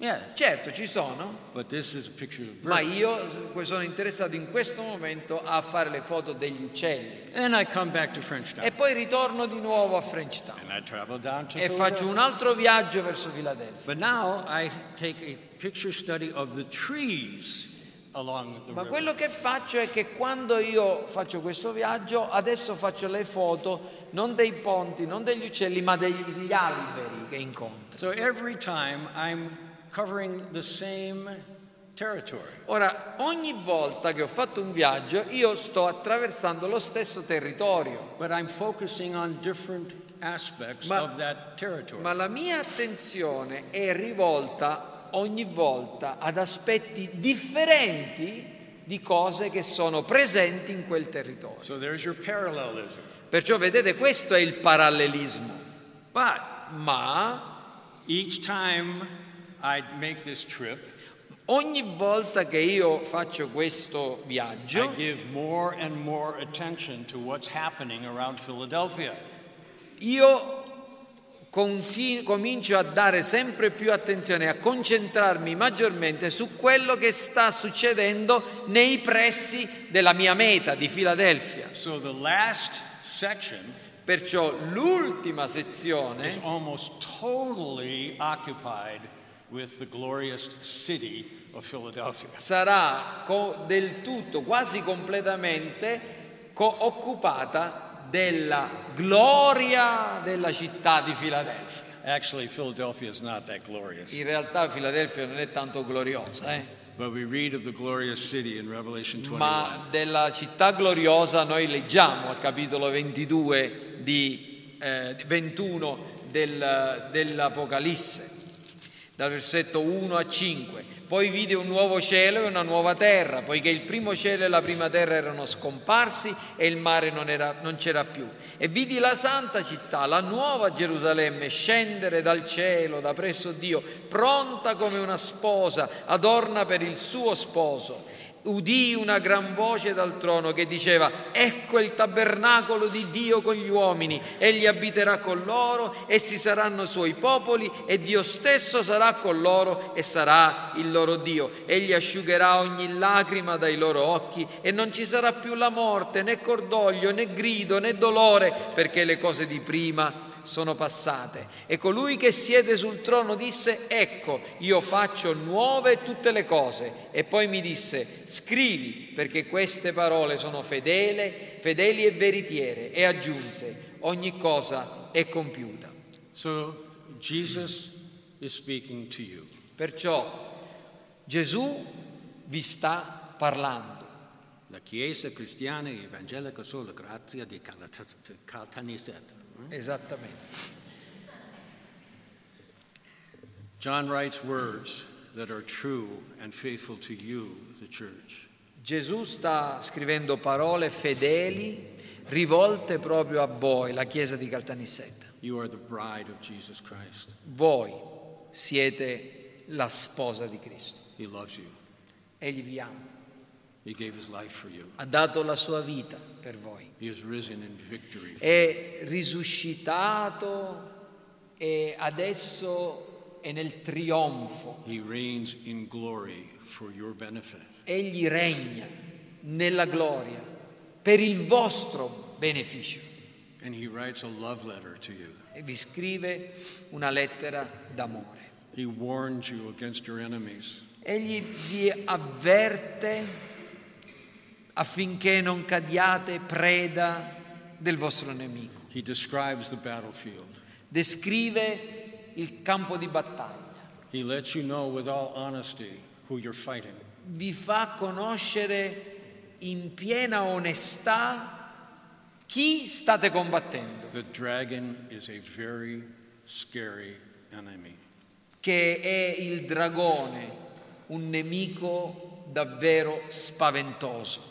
Yes. Certo, ci sono, But this is a picture of ma birds. io sono interessato in questo momento a fare le foto degli uccelli. And I come back to Frenchtown. E poi ritorno di nuovo a Frenchtown And I travel down to e faccio Philadelphia. un altro viaggio verso Filadelfia. But now I take a picture study of the trees along the Ma river. quello che faccio è che quando io faccio questo viaggio, adesso faccio le foto non dei ponti, non degli uccelli, ma degli alberi che incontro. So every time I'm covering the same territory. Ora, ogni volta che ho fatto un viaggio, io sto attraversando lo stesso territorio, But I'm focusing on different aspects Ma- of that territory. ma la mia attenzione è rivolta ogni volta ad aspetti differenti di cose che sono presenti in quel territorio. so there's your parallelism. Perciò vedete, questo è il parallelismo. But Ma each time I make this trip, ogni volta che io faccio questo I viaggio, give more and more attention to what's happening around Philadelphia. io continu- comincio a dare sempre più attenzione, a concentrarmi maggiormente su quello che sta succedendo nei pressi della mia meta di Filadelfia. So the last section Perciò l'ultima is sezione almost totally occupied with the glorious city of Philadelphia. sarà del tutto, quasi completamente, co- occupata della gloria della città di Filadelfia. Actually, Philadelphia is not that glorious. In realtà Filadelfia non è tanto gloriosa, eh? But we read of the glorious city in Revelation 21. ma della città gloriosa noi leggiamo al capitolo 22 di eh, 21 del- dell'Apocalisse, dal versetto 1 a 5. Poi vide un nuovo cielo e una nuova terra, poiché il primo cielo e la prima terra erano scomparsi e il mare non, era- non c'era più. E vidi la santa città, la nuova Gerusalemme, scendere dal cielo, da presso Dio, pronta come una sposa, adorna per il suo sposo. Udì una gran voce dal trono che diceva, ecco il tabernacolo di Dio con gli uomini, egli abiterà con loro, essi saranno suoi popoli e Dio stesso sarà con loro e sarà il loro Dio. Egli asciugherà ogni lacrima dai loro occhi e non ci sarà più la morte, né cordoglio, né grido, né dolore, perché le cose di prima sono passate. E colui che siede sul trono disse, ecco, io faccio nuove tutte le cose. E poi mi disse, scrivi, perché queste parole sono fedele, fedeli e veritiere. E aggiunse, ogni cosa è compiuta. So Jesus is speaking to you. Perciò Gesù vi sta parlando. La Chiesa Cristiana Evangelica Sola Grazia di Caltanissetta. Esattamente. John writes words that are true and faithful to you, the church. Gesù sta scrivendo parole fedeli rivolte proprio a voi, la Chiesa di Caltanissetta. You are the bride of Jesus Christ. Voi siete la sposa di Cristo. He loves you. Egli vi ama. Ha dato la sua vita per voi. He has risen in victory. È risuscitato e adesso è nel trionfo. He reigns in glory for your benefit. Egli regna nella gloria per il vostro beneficio. And he writes a love letter to you. E vi scrive una lettera d'amore. He warns you against your enemies. Egli vi avverte affinché non cadiate preda del vostro nemico. Descrive il campo di battaglia. You know. Vi fa conoscere in piena onestà chi state combattendo, che è il dragone, un nemico davvero spaventoso.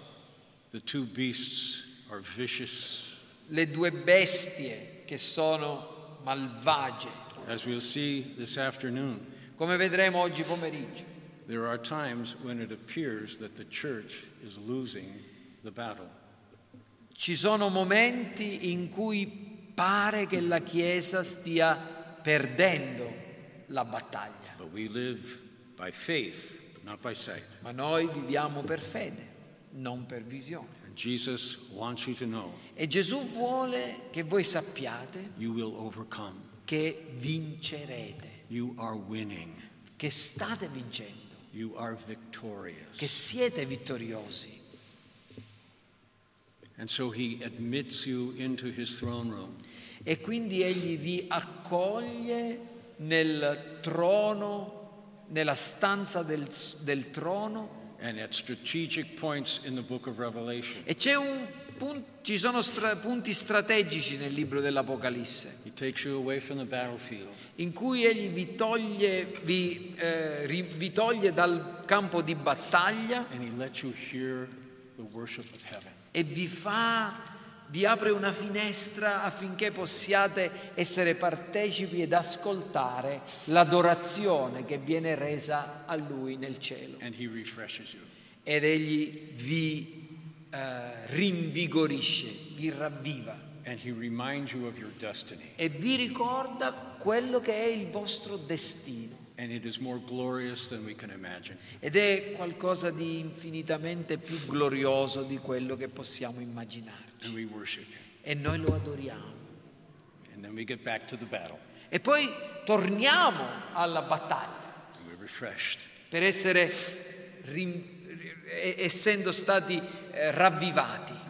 Le due bestie che sono malvagie, As we'll see this afternoon, come vedremo oggi pomeriggio. there are times when it appears that the church is losing the battle. Ci sono momenti in cui pare che la Chiesa stia perdendo la battaglia, But we live by faith, not by sight. ma noi viviamo per fede, non per visione. And Jesus wants you to know E Gesù vuole che voi sappiate you will overcome. che vincerete, You are winning. che state vincendo, You are victorious. che siete vittoriosi. And so he admits you into his throne room. E quindi egli vi accoglie nel trono, nella stanza del, del trono And at strategic points in the book of Revelation, e c'è un pun- ci sono stra- punti strategici nel libro dell'Apocalisse. He takes you away from the battlefield. In cui egli vi toglie, vi, eh, ri- vi toglie dal campo di battaglia. And he lets you hear the worship of heaven. e vi fa, vi apre una finestra affinché possiate essere partecipi ed ascoltare l'adorazione che viene resa a Lui nel cielo. Ed Egli vi eh, rinvigorisce, vi ravviva e vi ricorda quello che è il vostro destino. Ed è qualcosa di infinitamente più glorioso di quello che possiamo immaginarci. And we worship you. E noi lo adoriamo. And then we get back to the battle. E poi torniamo alla battaglia And we're refreshed. per essere, essendo stati eh, ravvivati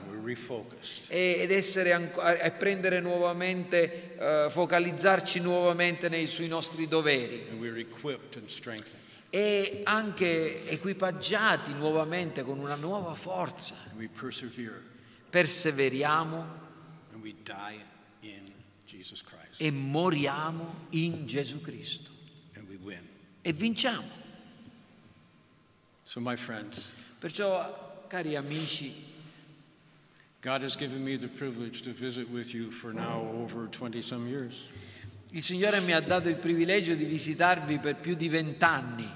ed essere e prendere nuovamente, eh, focalizzarci nuovamente nei, sui nostri doveri e anche equipaggiati nuovamente con una nuova forza. Perseveriamo e moriamo in Gesù Cristo e vinciamo. So, my friends, Perciò, cari amici, God has given me the privilege to visit with you for now over 20 some years. il Signore mi ha dato il privilegio di visitarvi per più di vent'anni,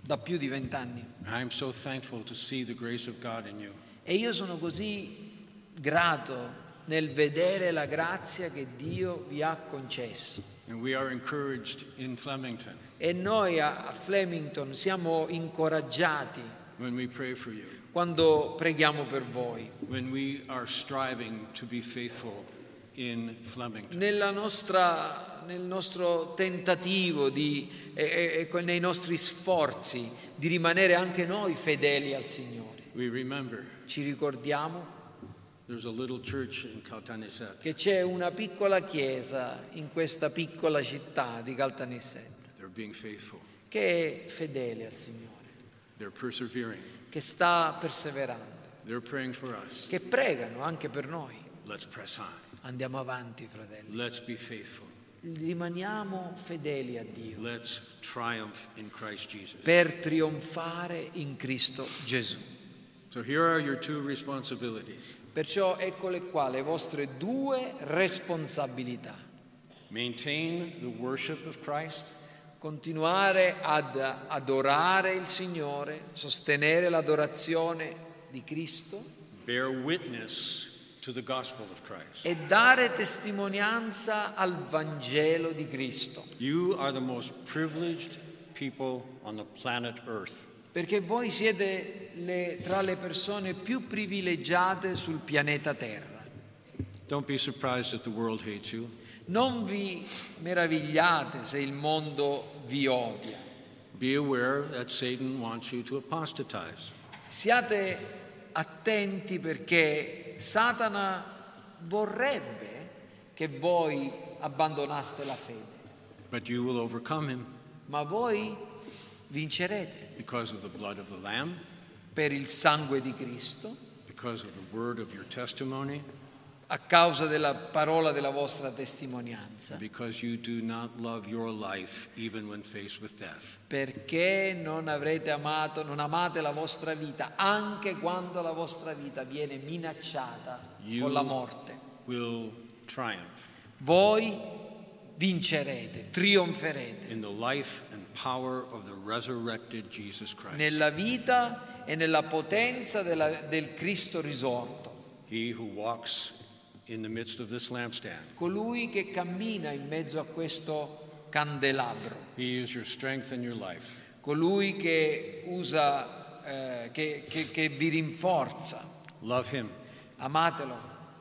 da più di vent'anni. I'm so thankful to see the grace of God in you. E io sono così grato nel vedere la grazia che Dio vi ha concesso. E noi a Flemington siamo incoraggiati quando preghiamo per voi. nostra- nel nostro tentativo di, e- e nei nostri sforzi di rimanere anche noi fedeli al Signore. Ci ricordiamo che c'è una piccola chiesa in questa piccola città di Caltanissetta che è fedele al Signore, che sta perseverando, che pregano anche per noi. Let's press on. Andiamo avanti, fratelli. Let's be faithful. Rimaniamo fedeli a Dio Let's triumph in Christ Jesus. per trionfare in Cristo Gesù. So here are your two responsibilities. Perciò eccole qua le vostre due responsabilità. Maintain the worship of Christ Continuare ad adorare il Signore, sostenere l'adorazione di Cristo bear witness to the gospel of Christ. e dare testimonianza al Vangelo di Cristo. You are the most privileged people on the planet Earth. Perché voi siete le- tra le persone più privilegiate sul pianeta Terra. Don't be surprised if the world hates you. Non vi meravigliate se il mondo vi odia. Be aware that Satan wants you to apostatize. Siate attenti perché Satana vorrebbe che voi abbandonaste la fede, But you will overcome him ma voi vincerete. Because of the blood of the Lamb. Per il sangue di Cristo, because of the word of your testimony, a causa della parola della vostra testimonianza, because you do not love your life even when faced with death. perché non avrete amato, non amate la vostra vita anche quando la vostra vita viene minacciata You con la morte. will triumph. Voi vincerete, trionferete. In the life and power of the resurrected Jesus Christ. nella vita e nella potenza della- del Cristo risorto. He who walks in the midst of this lampstand. colui che cammina in mezzo a questo candelabro, He is your strength and your life. colui che usa, eh, che, che- che vi rinforza. Love him, Amatelo,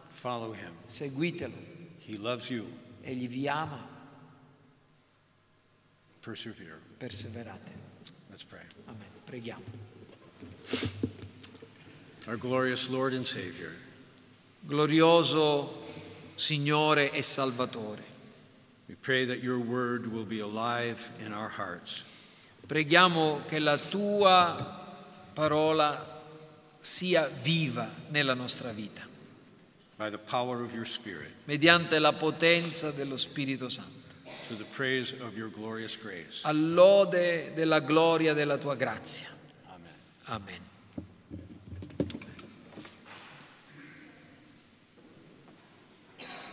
follow him. seguitelo, He loves you. egli vi ama, Persevere. Perseverate. Let's pray. Amen. Preghiamo. Our glorious Lord and Savior, Glorioso Signore e Salvatore, we pray that your word will be alive in our hearts. preghiamo che la tua parola sia viva nella nostra vita, by the power of your Spirit, mediante la potenza dello Spirito Santo. To the praise of your glorious grace. all'ode della gloria della tua grazia. Amen. Amen.